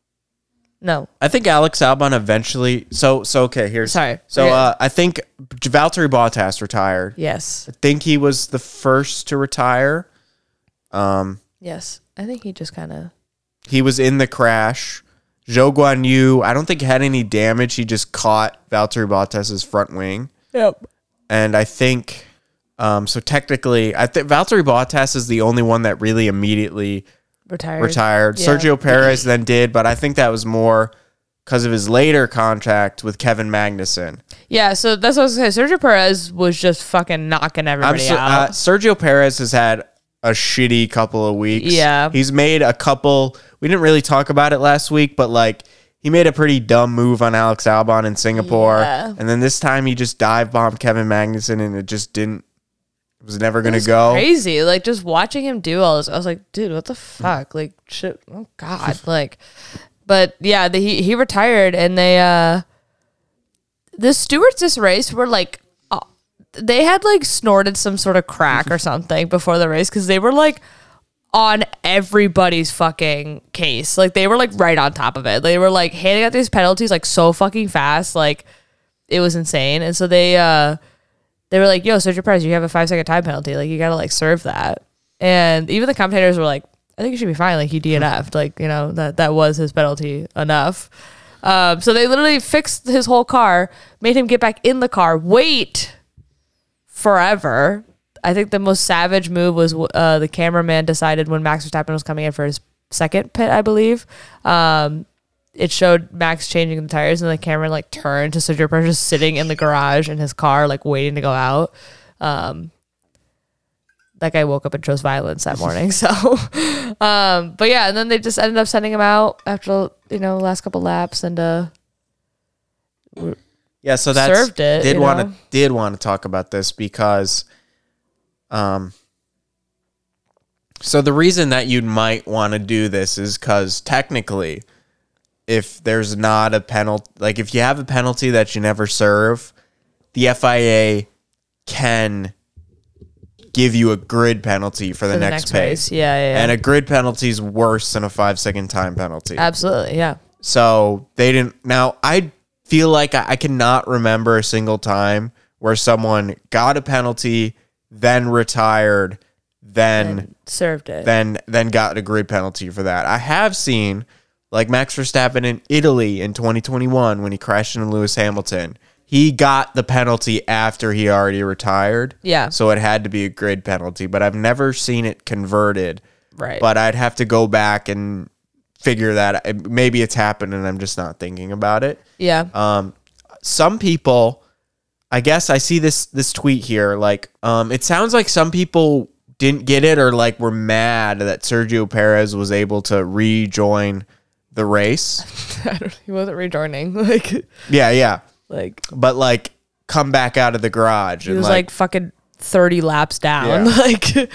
No. I think Alex Albon eventually. So so okay. Here's Sorry. So Okay. uh, I think Valtteri Bottas retired. Yes. I think he was the first to retire. Um, Yes. I think he just kind of he was in the crash. Zhou Guan Yu, I don't think had any damage. He just caught Valtteri Bottas's front wing. Yep. and I think um, so. Technically, I think Valtteri Bottas is the only one that really immediately Retired. retired. Yeah. Sergio Perez then did, but I think that was more because of his later contract with Kevin Magnussen. Yeah, so that's what I was gonna say. Sergio Perez was just fucking knocking everybody so, out. uh, Sergio Perez has had a shitty couple of weeks. Yeah. he's made a couple. We didn't really talk about it last week, but like. He made a pretty dumb move on Alex Albon in Singapore, Yeah. and then this time he just dive bombed Kevin Magnussen, and it just didn't. It was never to It's go. Crazy. Like just watching him do all this, I was like, dude, what the fuck? Like shit. Oh god. like, but yeah, the, he he retired, and they uh, the stewards this race were like, uh, they had like snorted some sort of crack or something before the race because they were like on everybody's fucking case. Like they were like right on top of it. They were like handing out these penalties like so fucking fast. Like it was insane. And so they uh they were like, "Yo, Sergio Perez, you have a five second time penalty. Like you gotta like serve that." And even the commentators were like, "I think it should be fine. Like he DNF'd. Like you know that that was his penalty enough." Um, so they literally fixed his whole car, made him get back in the car, wait forever. I think the most savage move was uh, the cameraman decided when Max Verstappen was coming in for his second pit, I believe. Um, it showed Max changing the tires, and the camera like turned to Sergio Perez just sitting in the garage in his car, like waiting to go out. Um, that guy woke up and chose violence that morning. So, um, but yeah, and then they just ended up sending him out after you know last couple laps, and uh, Yeah, so that's served it, did want to did want to talk about this because um so the reason that you might want to do this is cuz technically if there's not a penalty like if you have a penalty that you never serve, the FIA can give you a grid penalty for the, for the next, next pace. race, yeah, yeah, yeah. And a grid penalty is worse than a 5 second time penalty. absolutely, yeah. So they didn't. Now I feel like I, I cannot remember a single time where someone got a penalty, then retired, then Served it. then then got a grid penalty for that. I have seen like Max Verstappen in Italy in 2021 when he crashed into Lewis Hamilton. He got the penalty after he already retired. Yeah. So it had to be a grid penalty, but I've never seen it converted right. but I'd have to go back and figure that maybe it's happened and I'm just not thinking about it. yeah. Um, some people, I guess I see this this tweet here. Like, um, it sounds like some people didn't get it or like were mad that Sergio Perez was able to rejoin the race. I don't, he wasn't rejoining. Like, yeah, yeah, like but like come back out of the garage he and was like, like, fucking thirty laps down. Yeah. Like,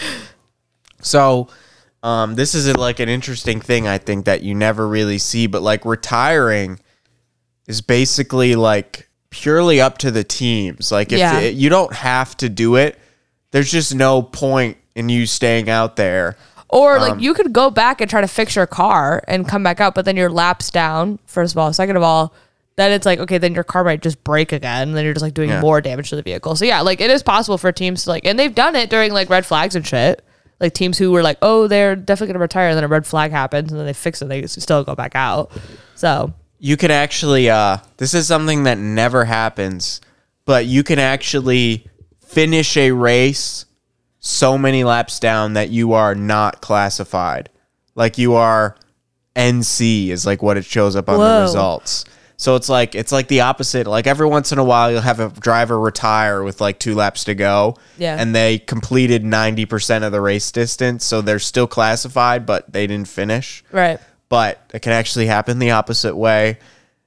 So, um, this is a, like an interesting thing I think that you never really see, but like retiring is basically like purely up to the teams. Like if Yeah. it- you don't have to do it, there's just no point in you staying out there. Or Um, like you could go back and try to fix your car and come back out, but then your laps down. First of all, second of all, then it's like okay, then your car might just break again, and then you're just like doing Yeah. more damage to the vehicle. So yeah, like it is possible for teams to like, and they've done it during like red flags and shit. Like teams who were like, oh, they're definitely gonna retire, and then a red flag happens, and then they fix it, And they still go back out. So You can actually uh this is something that never happens, but you can actually finish a race so many laps down that you are not classified. Like you are NC is like what it shows up on Whoa. the results. So it's like it's like the opposite. Like every once in a while you'll have a driver retire with like two laps to go. Yeah. And they completed ninety percent of the race distance. So they're still classified, but they didn't finish right, but it can actually happen the opposite way.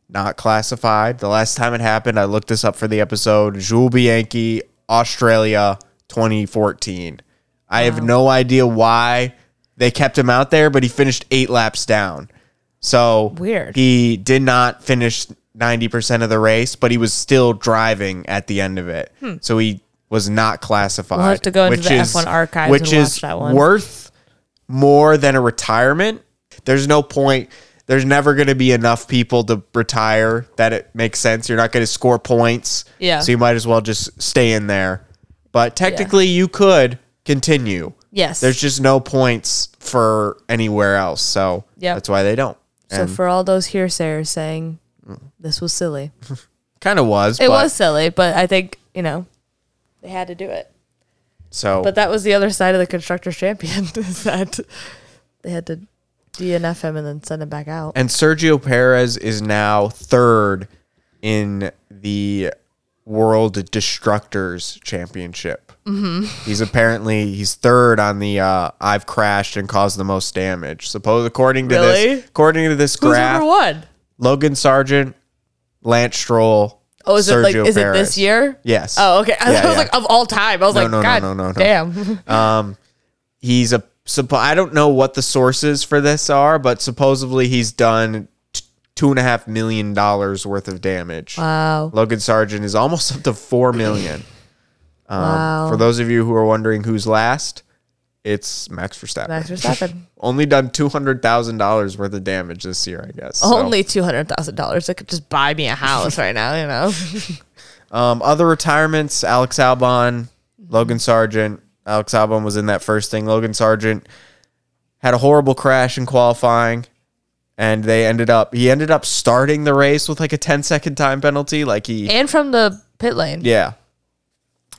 not classified. The last time it happened, I looked this up for the episode. Jules Bianchi, Australia, 2014. I have no idea why they kept him out there, but he finished eight laps down. So Weird. He did not finish 90% of the race, but he was still driving at the end of it. So he was not classified. Hmm. We'll have to go into the is- F1 archives Which and is watch that one. worth more than a retirement. There's no point. There's never going to be enough people to retire that it makes sense. You're not going to score points. Yeah. So you might as well just stay in there. But technically, you could continue. Yes. There's just no points for anywhere else. So Yep. that's why they don't. so And for all those hearsayers saying this was silly, kind of was. it was silly, but I think you know they had to do it. So But that was the other side of the constructors champion is that they had to DNF him and then send him back out. and Sergio Perez is now third in the World Destructors Championship. Mm-hmm. He's apparently he's third on the uh, I've crashed and caused the most damage. Suppose according to Really? this according to this Who's graph, number one? Logan Sargeant, Lance Stroll. Oh, is it like Sergio is it this year? Yes. Oh, okay. I Yeah, was yeah. like of all time. I was No, like, no, no, God no, no, no. damn. Um, he's a suppo- I don't know what the sources for this are, but supposedly he's done two and a half million dollars worth of damage. wow. Logan Sargeant is almost up to four million. Um, Wow. For those of you who are wondering who's last, it's Max Verstappen. Max Verstappen. Only done two hundred thousand dollars worth of damage this year, I guess. So, Only two hundred thousand dollars. I could just buy me a house right now. You know. um, other retirements: Alex Albon, Logan Sargeant. Alex Albon was in that first thing. Logan Sargeant had a horrible crash in qualifying, and they ended up. He ended up starting the race with like a 10 second time penalty. Like he and from the pit lane. Yeah.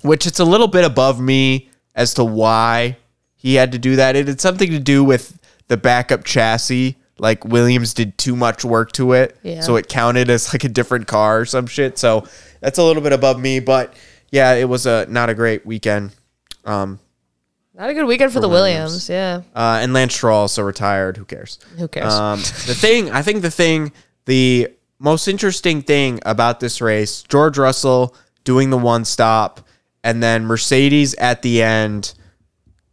Which it's a little bit above me as to why he had to do that. It had something to do with the backup chassis. Like Williams did too much work to it. Yeah. So it counted as like a different car or some shit. So that's a little bit above me. But yeah, it was a not a great weekend. Um Not a good weekend for, the Williams. Williams. Yeah. uh, and Lance Stroll also retired. Who cares? Who cares? Um, the thing, I think the thing, the most interesting thing about this race, George Russell doing the one stop, and then Mercedes at the end,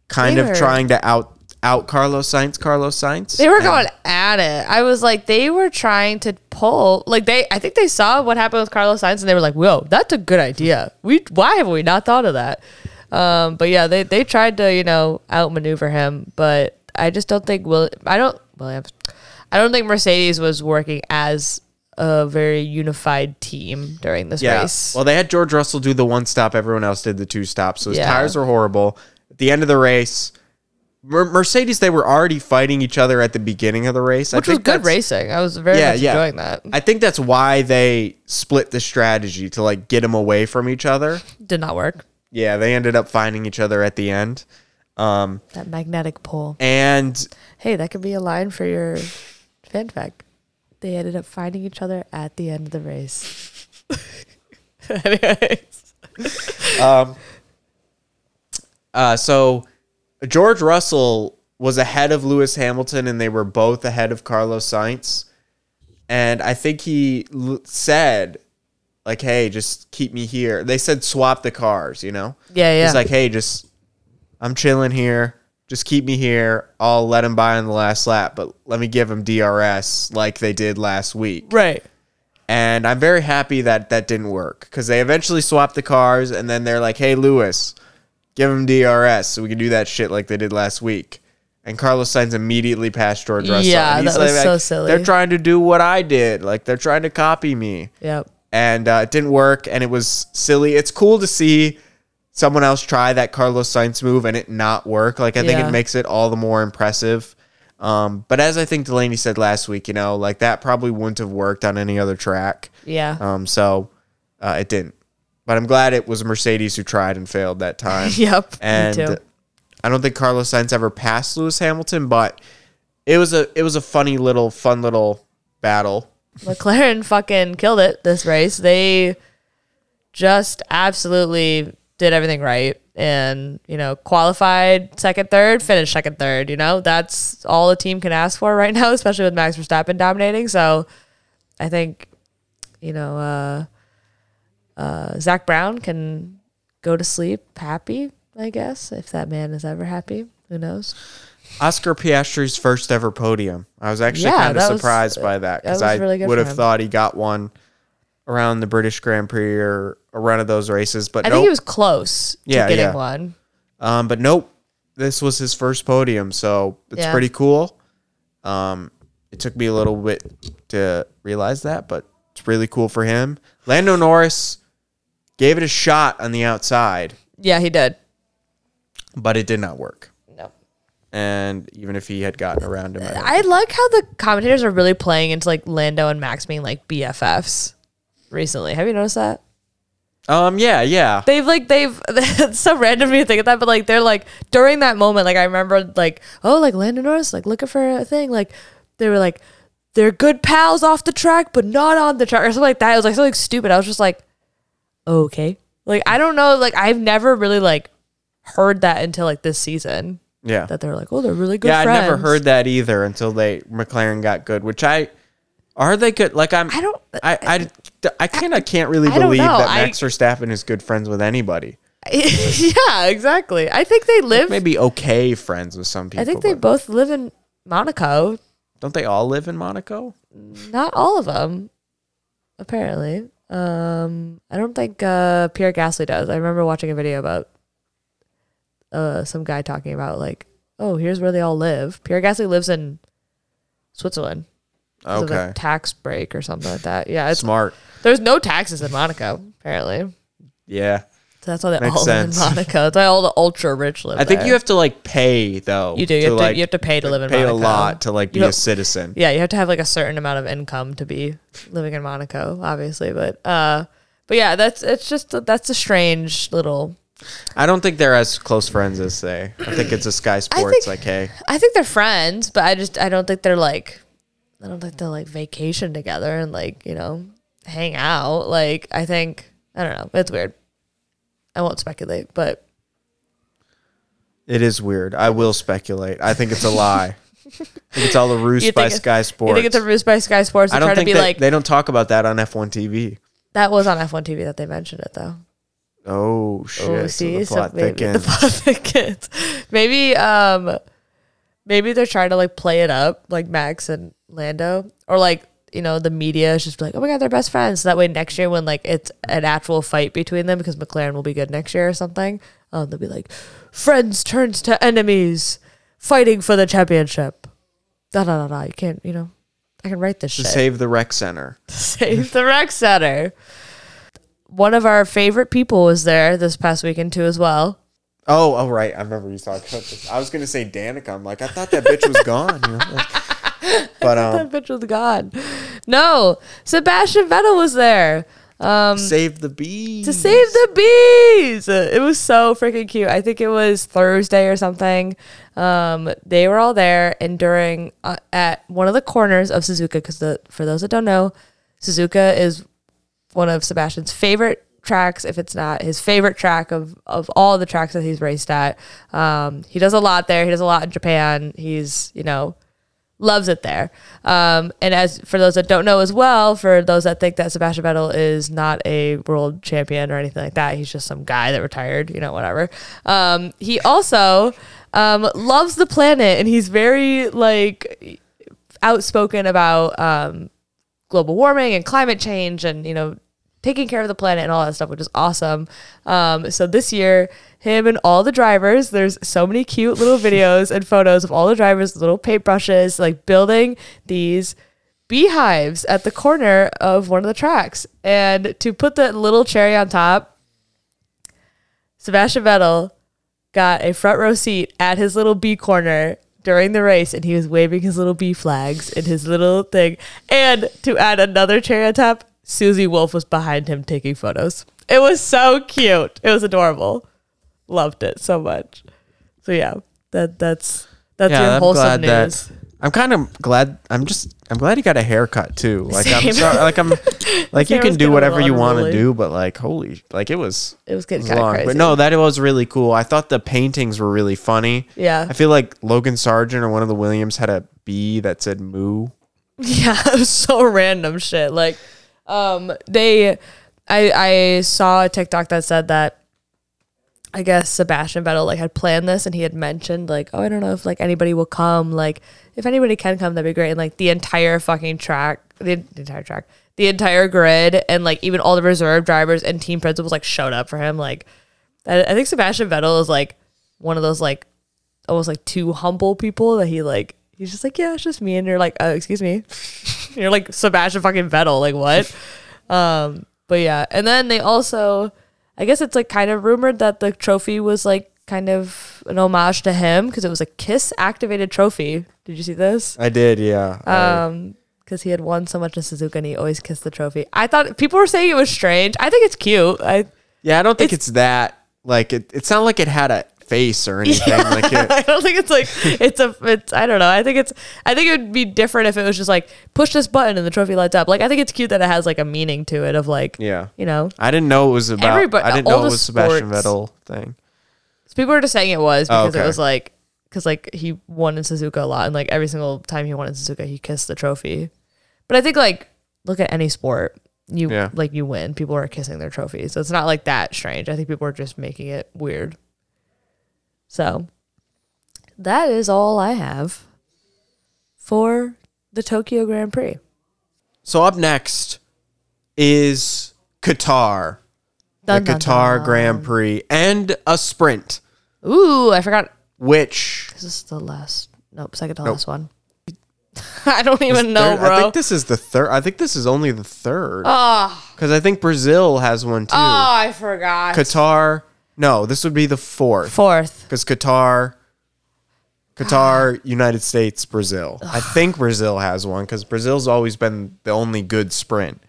kind of trying to out out Carlos Sainz. Carlos Sainz. They were going at it. I was like, they were trying to pull. Like they, I think they saw what happened with Carlos Sainz, and they were like, "Whoa, that's a good idea. We, why have we not thought of that?" Um, but yeah, they they tried to you know outmaneuver him, but I just don't think Will. I don't Williams. I don't think Mercedes was working as a very unified team during this Yeah. race. Well, they had George Russell do the one stop. Everyone else did the two stops. So his Yeah. tires were horrible. At the end of the race, Mercedes they were already fighting each other at the beginning of the race. which I was good racing. I was very Yeah, much yeah. enjoying that. I think that's why they split the strategy to like get them away from each other. Did not work. Yeah, they ended up finding each other at the end. Um, That magnetic pull. and Hey, that could be a line for your fan fact. They ended up finding each other at the end of the race. Anyways. um, uh, so George Russell was ahead of Lewis Hamilton, and they were both ahead of Carlos Sainz. And I think he l- said, like, "Hey, just keep me here." They said swap the cars, you know. Yeah, yeah. He's like, "Hey, just I'm chilling here. Just keep me here. I'll let him by on the last lap, but let me give him DRS like they did last week." right. And I'm very happy that that didn't work because they eventually swapped the cars, and then they're like, "Hey, Lewis, give him DRS so we can do that shit like they did last week." And Carlos Sainz immediately passed George Russell. Yeah, that was so silly. They're trying to do what I did, like they're trying to copy me Yep. And uh, it didn't work and it was silly it's cool to see someone else try that carlos sainz move and it not work like i think Yeah. it makes it all the more impressive um, but as i think delaney said last week you know like that probably wouldn't have worked on any other track Yeah. um, so uh, it didn't but i'm glad it was mercedes who tried and failed that time yep. and Me too. i don't think carlos sainz ever passed lewis hamilton but it was a it was a funny little fun little battle McLaren fucking killed it this race. They just absolutely did everything right and, you know, qualified second, third, finished second, third. You know, that's all a team can ask for right now, especially with Max Verstappen dominating. So I think you know, uh, uh, Zak Brown can go to sleep happy. I guess if that man is ever happy, who knows? Oscar Piastri's first ever podium. I was actually Yeah, kind of that was- surprised by that because was I really good would for have him. thought he got one around the British Grand Prix or a run of those races, but I nope. think he was close to getting yeah. one. Um, but nope, this was his first podium, so it's Yeah. pretty cool. Um, it took me a little bit to realize that, but it's really cool for him. Lando Norris gave it a shot on the outside, Yeah, he did. but it did not work. And even if he had gotten around him, I I like how the commentators are really playing into like Lando and Max being like BFFs recently. Have you noticed that? um, yeah, yeah, They've like they've it's so random me to think of that, but like they're like during that moment, like I remember like oh like Lando Norris like looking for a thing, like they were like they're good pals off the track, but not on the track or something like that. It was like something stupid. I was just like, okay, like I don't know, like I've never really like heard that until like this season yeah. that they're like oh they're really good. yeah, I never heard that either until they McLaren got good, which I are they good? Like I'm, I don't. I I, I kind of can't really I believe know. that I- Max Verstappen is good friends with anybody. yeah, exactly. I think they live. Maybe okay friends with some people. I think they both live in Monaco. don't they all live in Monaco? Not all of them, apparently. Um, I don't think uh, Pierre Gasly does. I remember watching a video about uh, some guy talking about like, oh, here's where they all live. Pierre Gasly lives in Switzerland. 'cause of a Okay, tax break or something like that. Yeah, it's smart. there's no taxes in Monaco apparently. Yeah, So that's why they Makes all sense. live in Monaco. That's why all the ultra rich live. I think there. you have to like pay though. You do. You have, to, you have to pay to live in pay Monaco. a lot to like be a citizen. Yeah, you have to have like a certain amount of income to be living in Monaco, obviously. But uh, but yeah, that's it's just that's a strange little. I don't think they're as close friends as they. I think it's a Sky Sports think- like, hey, I think they're friends, but I just I don't think they're like, I don't think they'll like vacation together and like you know hang out. Like I think I don't know. It's weird. I won't speculate, but it is weird. I will speculate. I think it's a lie. I think it's all a ruse by Sky Sports. you think it's a ruse by Sky Sports I don't try to think be they, like they don't talk about that on F1 TV. that was on F1 TV that they mentioned it though. Oh shit! Oh, so see, the so plot maybe the thickens. plot thickens. Maybe, um, maybe they're trying to like play it up, like Max and Lando, or like you know the media is just like, oh my god, they're best friends. So that way, next year when like it's an actual fight between them, because McLaren will be good next year or something, um, they'll be like, friends turns to enemies, fighting for the championship. Da da da da. You can't, you know, I can write this to shit. save the rec center. Save the rec center. One of our favorite people was there this past weekend too, as well. Oh, oh right. I remember you talking about this. I was gonna say Danica. I'm like, I thought that bitch was gone. You know? but um, That bitch was gone. No, Sebastian Vettel was there um, save the bees to save the bees. It was so freaking cute. I think it was Thursday or something. Um, they were all there, and during uh, at one of the corners of Suzuka, because the for those that don't know, Suzuka is one of Sebastian's favorite tracks, if it's not his favorite track of, of all the tracks that he's raced at. Um, he does a lot there. He does a lot in Japan. He's, you know, loves it there. Um, and as for those that don't know as well, for those that think that Sebastian Vettel is not a world champion or anything like that, he's just some guy that retired, you know, whatever. Um, he also um, loves the planet and he's very like outspoken about um, global warming and climate change and you know taking care of the planet and all that stuff which is awesome um, so this year him and all the drivers there's so many cute little videos and photos of all the drivers little paintbrushes like building these beehives at the corner of one of the tracks and to put the little cherry on top sebastian vettel got a front row seat at his little bee corner during the race and he was waving his little bee flags in his little thing. And to add another cherry on top, Susie Wolff was behind him taking photos. It was so cute. It was adorable. Loved it so much. So yeah, that that's that's Yeah, your I'm wholesome glad that- news. I'm kind of glad. I'm just. I'm glad he got a haircut too. Like I'm sorry. Like I'm. Like you can do whatever you want to do, but like holy, like it was. It was getting kind of crazy. But no, that was really cool. I thought the paintings were really funny. Yeah. I feel like Logan Sargeant or one of the Williams had a bee that said "moo." Yeah, it was so random shit. Like, Um, they, I, I saw a TikTok that said that. I guess Sebastian Vettel like had planned this, and he had mentioned like, oh, I don't know if like anybody will come. Like, if anybody can come, that'd be great. And like the entire fucking track, the, the entire track, the entire grid, and like even all the reserve drivers and team principals like showed up for him. Like, I, I think Sebastian Vettel is like one of those like almost like too humble people that he like he's just like yeah it's just me and you're like oh excuse me you're like Sebastian fucking Vettel like what? Um but yeah. And then they also I guess it's like kind of rumored that the trophy was like kind of an homage to him because it was a kiss activated trophy. Did you see this? I did, yeah. I- um because he had won so much in Suzuka and he always kissed the trophy. I thought people were saying it was strange. I think it's cute. I yeah, I don't think it's- it's, that. Like it, it sounded like it had a face or anything. Like it, I don't think it's like it's a it's I don't know. I think it's I think it would be different if it was just like push this button and the trophy lights up. Like I think it's cute that it has like a meaning to it of like yeah. you know. I didn't know it was about. Everybody- I didn't know it was Sebastian sports- Vettel thing. So people were just saying it was because it was like because like he won in Suzuka a lot and like every single time he won in Suzuka he kissed the trophy. But I think like look at any sport you Yeah. like you win people are kissing their trophies so it's not like that strange. I think people are just making it weird. So that is all I have for the Tokyo Grand Prix. So up next is Qatar, Dun, the dun, Qatar dun. Grand Prix, and a sprint, Ooh, I forgot. which This is the last. Nope, second to last one. I don't even know, third- I think this is the third. I think this is only the third Oh, because I think Brazil has one too. oh, I forgot. Qatar, no, this would be the fourth Fourth. because Qatar, Qatar, United States, Brazil. I think Brazil has one because Brazil's always been the only good sprint.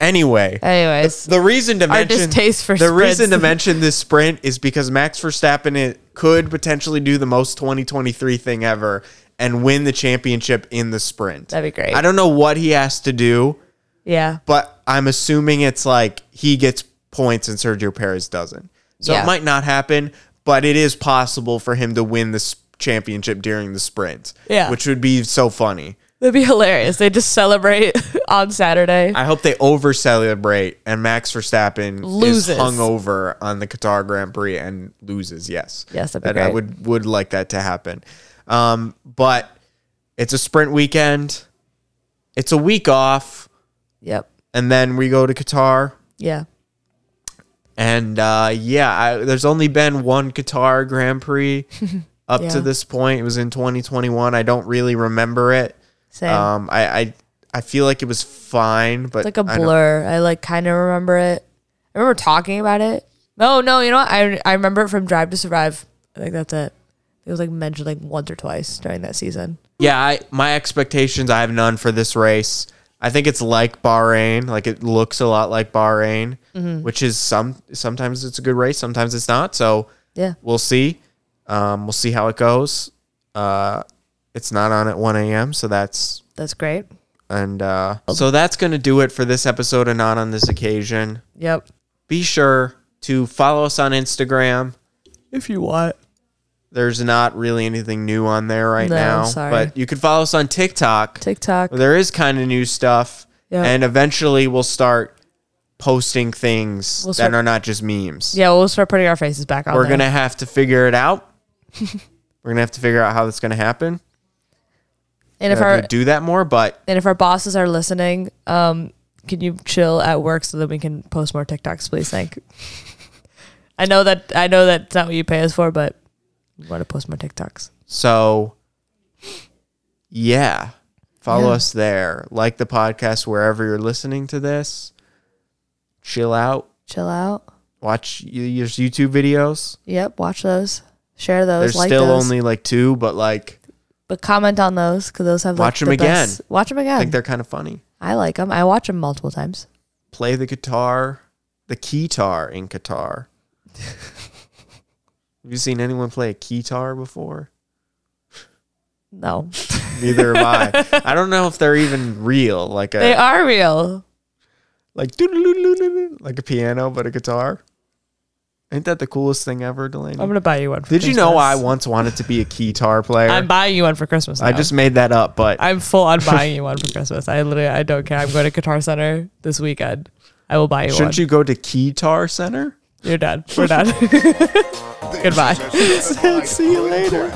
Anyway, Anyways, the reason to mention distaste for the reason to mention this sprint is because Max Verstappen it could potentially do the most 2023 thing ever and win the championship in the sprint. That'd be great. I don't know what he has to do, yeah. but I'm assuming it's like he gets points and Sergio Perez doesn't. So Yeah. it might not happen, but it is possible for him to win this championship during the sprint. Yeah. Which would be so funny. That'd be hilarious. They just celebrate on Saturday. I hope they over celebrate and Max Verstappen Loses. is hung over on the Qatar Grand Prix and loses. Yes, Yes, that'd be And I would would like that to happen. Um, but it's a sprint weekend. It's a week off, Yep. and then we go to Qatar. Yeah. And uh, yeah, I, there's only been one Qatar Grand Prix up Yeah. to this point. It was in 2021. I don't really remember it. Same. Um, I, I I feel like it was fine, but it's like a blur. I, like kind of remember it. I remember talking about it. No, no, you know what? I I remember it from Drive to Survive. I think that's it. It was like mentioned like once or twice during that season. Yeah, I, my expectations, I have none for this race. I think it's like Bahrain, like it looks a lot like Bahrain, Mm-hmm. which is some sometimes it's a good race, sometimes it's not. So Yeah. we'll see. Um, we'll see how it goes. Uh, it's not on at 1 a.m., so that's That's great. and uh, so that's gonna do it for this episode and Not on This Occasion. Yep. Be sure to follow us on Instagram. If you want. There's not really anything new on there right No, now, sorry. but you can follow us on TikTok. TikTok. there is kind of new stuff Yeah. and eventually we'll start posting things We'll start- that are not just memes Yeah, we'll start putting our faces back on. we're there. gonna have to figure it out we're gonna have to figure out how that's gonna happen and if our do that more but and if our bosses are listening, um, can you chill at work so that we can post more TikToks, please? Thank. I know that I know that's not what you pay us for, but want to post more TikToks. so yeah follow Yeah. us there like the podcast wherever you're listening to this chill out Chill out. watch your youtube videos Yep, watch those. Share those. there's like still those. only like two but like but comment on those because those have like, Watch 'em the again. best- Watch them again. i think they're kind of funny I like them. I watch them multiple times. play the guitar, the keytar in Qatar. Have you seen anyone play a keytar before? No, Neither have I. I don't know if they're even real, like a they are real. like like a piano, but a guitar. Ain't that the coolest thing ever, Delaney? I'm gonna buy you one. For Did you know I once wanted to be a guitar player? I'm buying you one for Christmas. I just made that up, but I'm full on buying you one for Christmas. I literally, I don't care. I'm going to Guitar Center this weekend. I will buy you one. shouldn't you go to Guitar Center? You're done. We're done. Goodbye. See you later.